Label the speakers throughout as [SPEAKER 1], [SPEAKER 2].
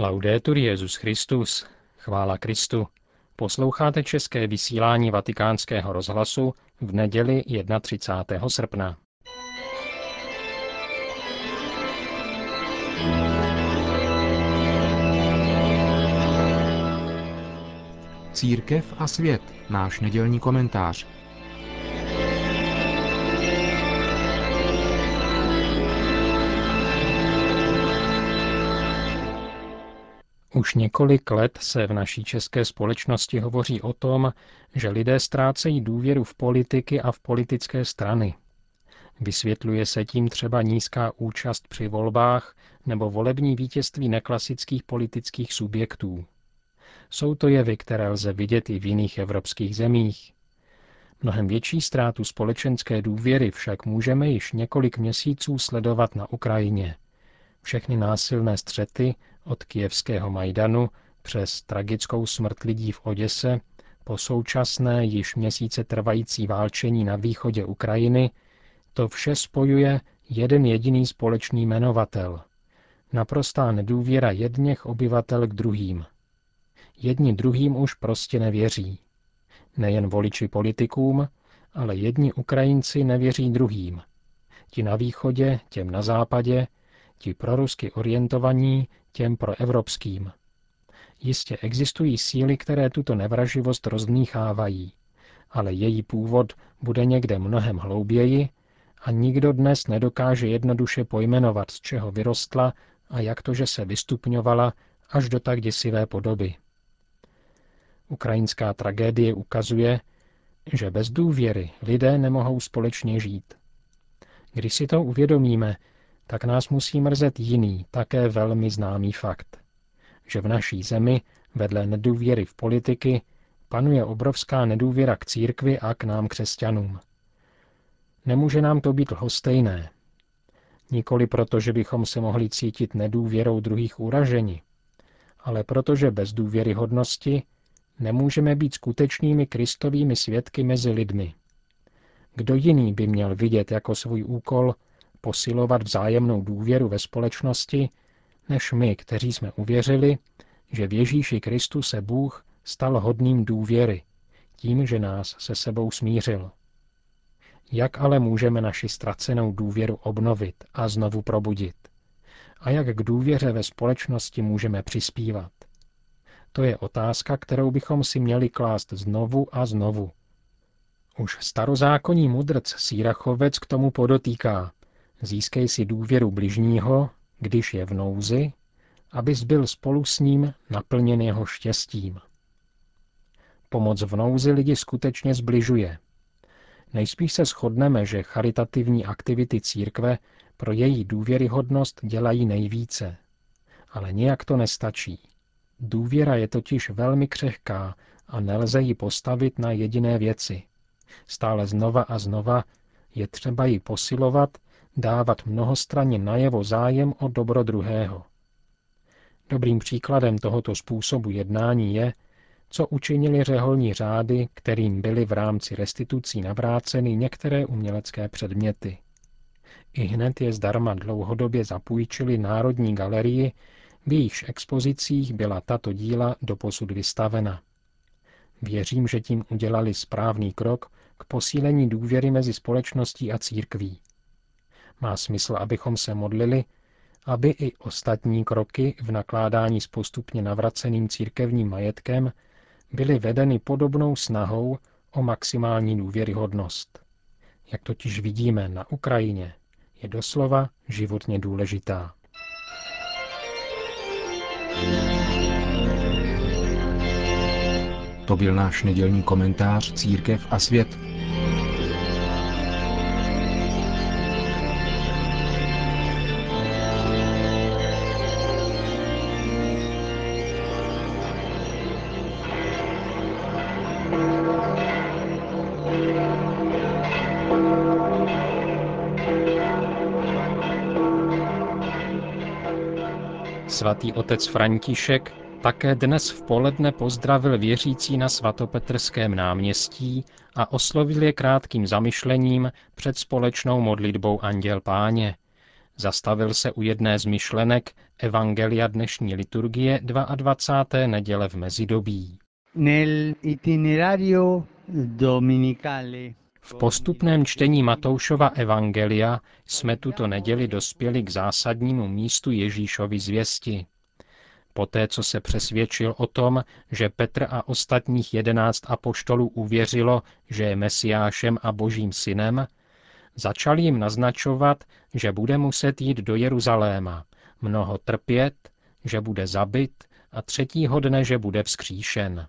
[SPEAKER 1] Laudetur Jezus Christus, chvála Kristu. Posloucháte české vysílání Vatikánského rozhlasu v neděli 31. srpna.
[SPEAKER 2] Církev a svět, náš nedělní komentář.
[SPEAKER 1] Už několik let se v naší české společnosti hovoří o tom, že lidé ztrácejí důvěru v politiky a v politické strany. Vysvětluje se tím třeba nízká účast při volbách nebo volební vítězství neklasických politických subjektů. Jsou to jevy, které lze vidět i v jiných evropských zemích. Mnohem větší ztrátu společenské důvěry však můžeme již několik měsíců sledovat na Ukrajině. Všechny násilné střety od kijevského Majdanu přes tragickou smrt lidí v Oděse po současné již měsíce trvající válčení na východě Ukrajiny, to vše spojuje jeden jediný společný jmenovatel. Naprostá nedůvěra jedněch obyvatel k druhým – Jedni druhým už prostě nevěří. Nejen voliči politikům, ale jedni Ukrajinci nevěří druhým. Ti na východě, těm na západě, ti prorusky orientovaní, těm proevropským. Jistě existují síly, které tuto nevraživost rozdmíchávají, ale její původ bude někde mnohem hlouběji a nikdo dnes nedokáže jednoduše pojmenovat, z čeho vyrostla a jak to, že se vystupňovala až do tak děsivé podoby. Ukrajinská tragédie ukazuje, že bez důvěry lidé nemohou společně žít. Když si to uvědomíme, tak nás musí mrzet jiný, také velmi známý fakt, že v naší zemi vedle nedůvěry v politiky panuje obrovská nedůvěra k církvi a k nám křesťanům. Nemůže nám to být lhostejné. Nikoli proto, že bychom se mohli cítit nedůvěrou druhých uraženi, ale protože bez důvěryhodnosti nemůžeme být skutečnými kristovými svědky mezi lidmi. Kdo jiný by měl vidět jako svůj úkol posilovat vzájemnou důvěru ve společnosti, než my, kteří jsme uvěřili, že v Ježíši Kristu se Bůh stal hodným důvěry, tím, že nás se sebou smířil. Jak ale můžeme naši ztracenou důvěru obnovit a znovu probudit? A jak k důvěře ve společnosti můžeme přispívat? To je otázka, kterou bychom si měli klást znovu a znovu. Už starozákonní mudrc Sýrachovec k tomu podotýká. Získej si důvěru bližního, když je v nouzi, abys byl spolu s ním naplněn jeho štěstím. Pomoc v nouzi lidi skutečně zbližuje. Nejspíš se shodneme, že charitativní aktivity církve pro její důvěryhodnost dělají nejvíce. Ale nijak to nestačí. Důvěra je totiž velmi křehká a nelze ji postavit na jediné věci. Stále znova a znova je třeba ji posilovat, dávat mnohostranně najevo zájem o dobro druhého. Dobrým příkladem tohoto způsobu jednání je, co učinili řeholní řády, kterým byly v rámci restitucí navráceny některé umělecké předměty. I hned je zdarma dlouhodobě zapůjčili Národní galerii v jejichž expozicích byla tato díla doposud vystavena. Věřím, že tím udělali správný krok k posílení důvěry mezi společností a církví. Má smysl, abychom se modlili, aby i ostatní kroky v nakládání s postupně navraceným církevním majetkem byly vedeny podobnou snahou o maximální důvěryhodnost. Jak totiž vidíme na Ukrajině, je doslova životně důležitá.
[SPEAKER 2] To byl náš nedělní komentář Církev a svět.
[SPEAKER 1] Svatý otec František také dnes v poledne pozdravil věřící na svatopetrském náměstí a oslovil je krátkým zamyšlením před společnou modlitbou Anděl Páně. Zastavil se u jedné z myšlenek Evangelia dnešní liturgie 22. neděle v mezidobí. V postupném čtení Matoušova Evangelia jsme tuto neděli dospěli k zásadnímu místu Ježíšovy zvěsti. Poté, co se přesvědčil o tom, že Petr a ostatních jedenáct apoštolů uvěřilo, že je Mesiášem a Božím synem, začal jim naznačovat, že bude muset jít do Jeruzaléma, mnoho trpět, že bude zabit a třetího dne, že bude vzkříšen.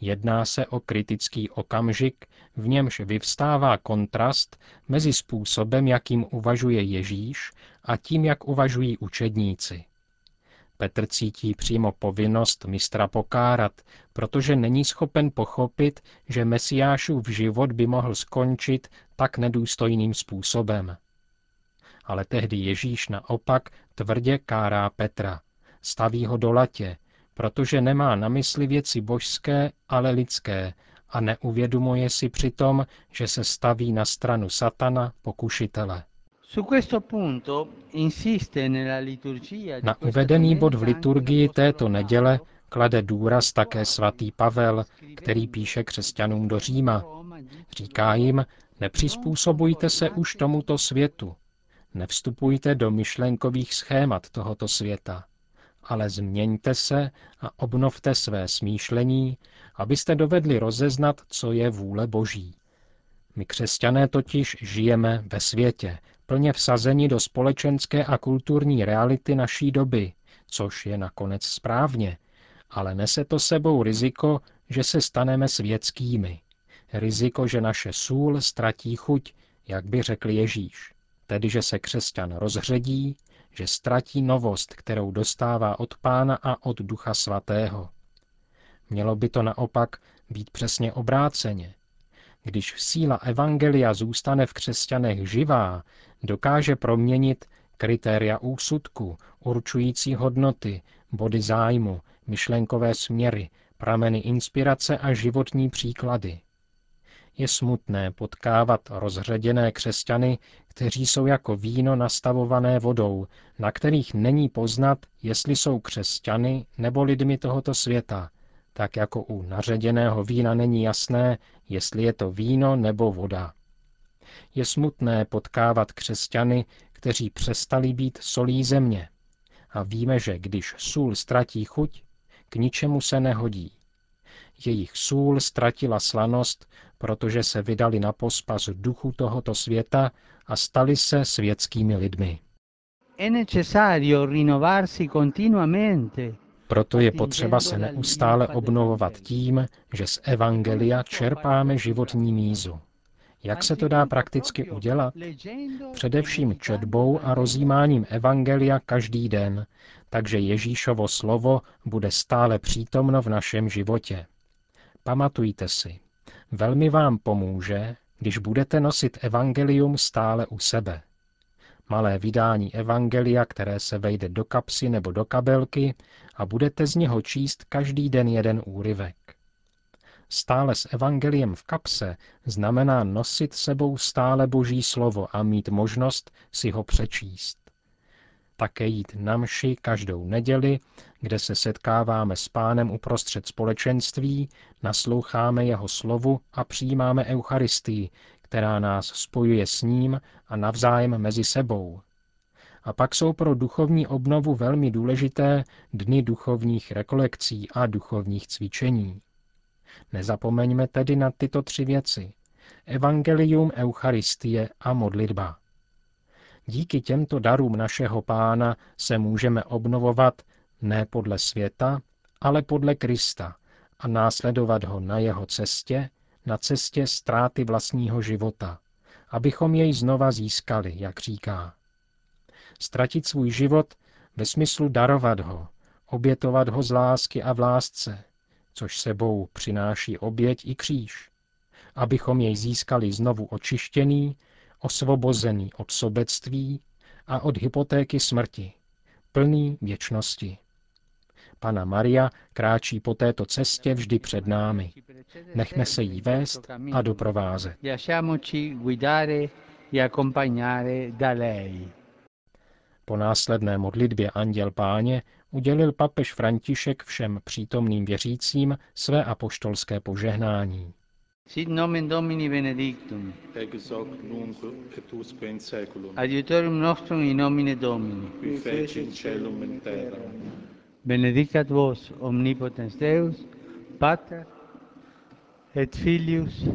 [SPEAKER 1] Jedná se o kritický okamžik, v němž vyvstává kontrast mezi způsobem, jakým uvažuje Ježíš a tím, jak uvažují učedníci. Petr cítí přímo povinnost mistra pokárat, protože není schopen pochopit, že Mesiášův život by mohl skončit tak nedůstojným způsobem. Ale tehdy Ježíš naopak tvrdě kárá Petra, staví ho do latě, protože nemá na mysli věci božské, ale lidské a neuvědomuje si přitom, že se staví na stranu satana, pokušitele. Na uvedený bod v liturgii této neděle klade důraz také svatý Pavel, který píše křesťanům do Říma. Říká jim, nepřizpůsobujte se už tomuto světu, nevstupujte do myšlenkových schémat tohoto světa, ale změňte se a obnovte své smýšlení, abyste dovedli rozeznat, co je vůle Boží. My křesťané totiž žijeme ve světě, plně vsazeni do společenské a kulturní reality naší doby, což je nakonec správně, ale nese to sebou riziko, že se staneme světskými. Riziko, že naše sůl ztratí chuť, jak by řekl Ježíš. Tedy, že se křesťan rozředí, že ztratí novost, kterou dostává od Pána a od Ducha Svatého. Mělo by to naopak být přesně obráceně. Když síla Evangelia zůstane v křesťanech živá, dokáže proměnit kritéria úsudku, určující hodnoty, body zájmu, myšlenkové směry, prameny inspirace a životní příklady. Je smutné potkávat rozředěné křesťany, kteří jsou jako víno nastavované vodou, na kterých není poznat, jestli jsou křesťany nebo lidmi tohoto světa, tak jako u naředěného vína není jasné, jestli je to víno nebo voda. Je smutné potkávat křesťany, kteří přestali být solí země. A víme, že když sůl ztratí chuť, k ničemu se nehodí. Jejich sůl ztratila slanost, protože se vydali na pospas duchu tohoto světa a stali se světskými lidmi. Proto je potřeba se neustále obnovovat tím, že z Evangelia čerpáme životní mízu. Jak se to dá prakticky udělat? Především četbou a rozjímáním Evangelia každý den, takže Ježíšovo slovo bude stále přítomno v našem životě. Pamatujte si, velmi vám pomůže, když budete nosit Evangelium stále u sebe malé vydání Evangelia, které se vejde do kapsy nebo do kabelky a budete z něho číst každý den jeden úryvek. Stále s Evangeliem v kapse znamená nosit sebou stále Boží slovo a mít možnost si ho přečíst. Také jít na mši každou neděli, kde se setkáváme s pánem uprostřed společenství, nasloucháme jeho slovu a přijímáme Eucharistii, která nás spojuje s ním a navzájem mezi sebou. A pak jsou pro duchovní obnovu velmi důležité dny duchovních rekolekcí a duchovních cvičení. Nezapomeňme tedy na tyto tři věci. Evangelium, Eucharistie a modlitba. Díky těmto darům našeho pána se můžeme obnovovat ne podle světa, ale podle Krista a následovat ho na jeho cestě, na cestě ztráty vlastního života, abychom jej znova získali, jak říká. Ztratit svůj život ve smyslu darovat ho, obětovat ho z lásky a v lásce, což sebou přináší oběť i kříž, abychom jej získali znovu očištěný, osvobozený od sobectví a od hypotéky smrti, plný věčnosti. Pana Maria kráčí po této cestě vždy před námi. Nechme se jí vést a doprovázet. Po následné modlitbě Anděl Páně udělil papež František všem přítomným věřícím své apoštolské požehnání.
[SPEAKER 3] Sit nomen Domini benedictum.
[SPEAKER 4] ex hoc nunc et usque in seculum,
[SPEAKER 3] Adiutorium nostrum in nomine Domini.
[SPEAKER 4] qui feci in celum in terra.
[SPEAKER 3] Benedicat vos omnipotens Deus, Pater et Filius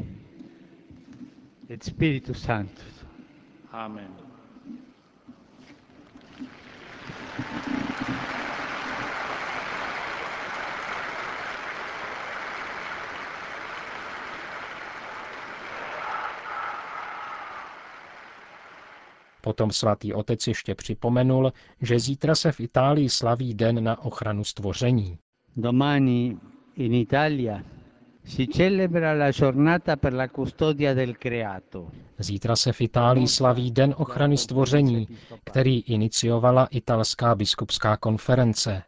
[SPEAKER 3] et Spiritus Sanctus.
[SPEAKER 4] Amen.
[SPEAKER 1] Potom svatý otec ještě připomenul, že zítra se v Itálii slaví Den na ochranu stvoření.
[SPEAKER 3] Domani in Italia si celebra la giornata per la custodia del creato.
[SPEAKER 1] Zítra se v Itálii slaví Den ochrany stvoření, který iniciovala italská biskupská konference.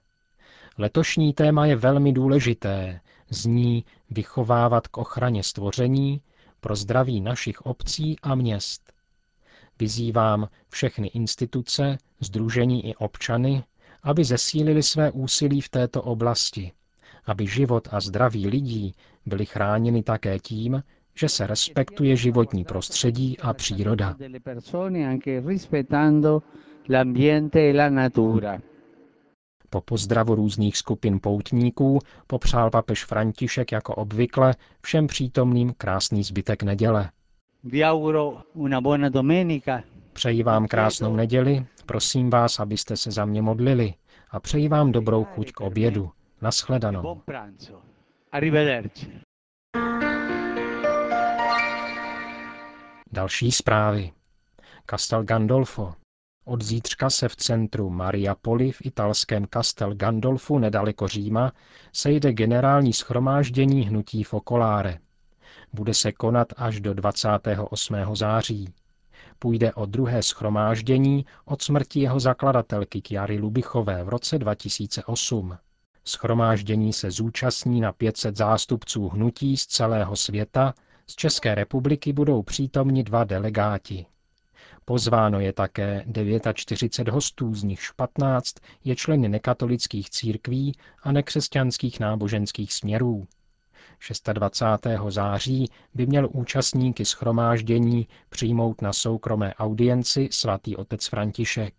[SPEAKER 1] Letošní téma je velmi důležité. Zní vychovávat k ochraně stvoření pro zdraví našich obcí a měst. Vyzývám všechny instituce, združení i občany, aby zesílili své úsilí v této oblasti, aby život a zdraví lidí byly chráněny také tím, že se respektuje životní prostředí a příroda.
[SPEAKER 3] e.
[SPEAKER 1] Po pozdravu různých skupin poutníků popřál papež František jako obvykle všem přítomným krásný zbytek neděle. Přeji vám krásnou neděli, prosím vás, abyste se za mě modlili a přeji vám dobrou chuť k obědu. Naschledanou. Další zprávy. Castel Gandolfo. Od zítřka se v centru Mariapoli v italském Castel Gandolfu nedaleko Říma sejde generální schromáždění hnutí Focolare. Bude se konat až do 28. září. Půjde o druhé schromáždění od smrti jeho zakladatelky Chiary Lubichové v roce 2008. Schromáždění se zúčastní na 500 zástupců hnutí z celého světa, z České republiky budou přítomni dva delegáti. Pozváno je také 49 hostů, z nichž 15 je členy nekatolických církví a nekřesťanských náboženských směrů. 26. září by měl účastníky schromáždění přijmout na soukromé audienci svatý otec František.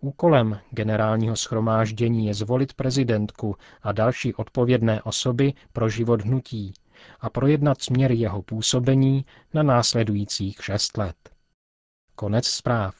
[SPEAKER 1] Úkolem generálního schromáždění je zvolit prezidentku a další odpovědné osoby pro život hnutí a projednat směr jeho působení na následujících šest let. Konec zpráv.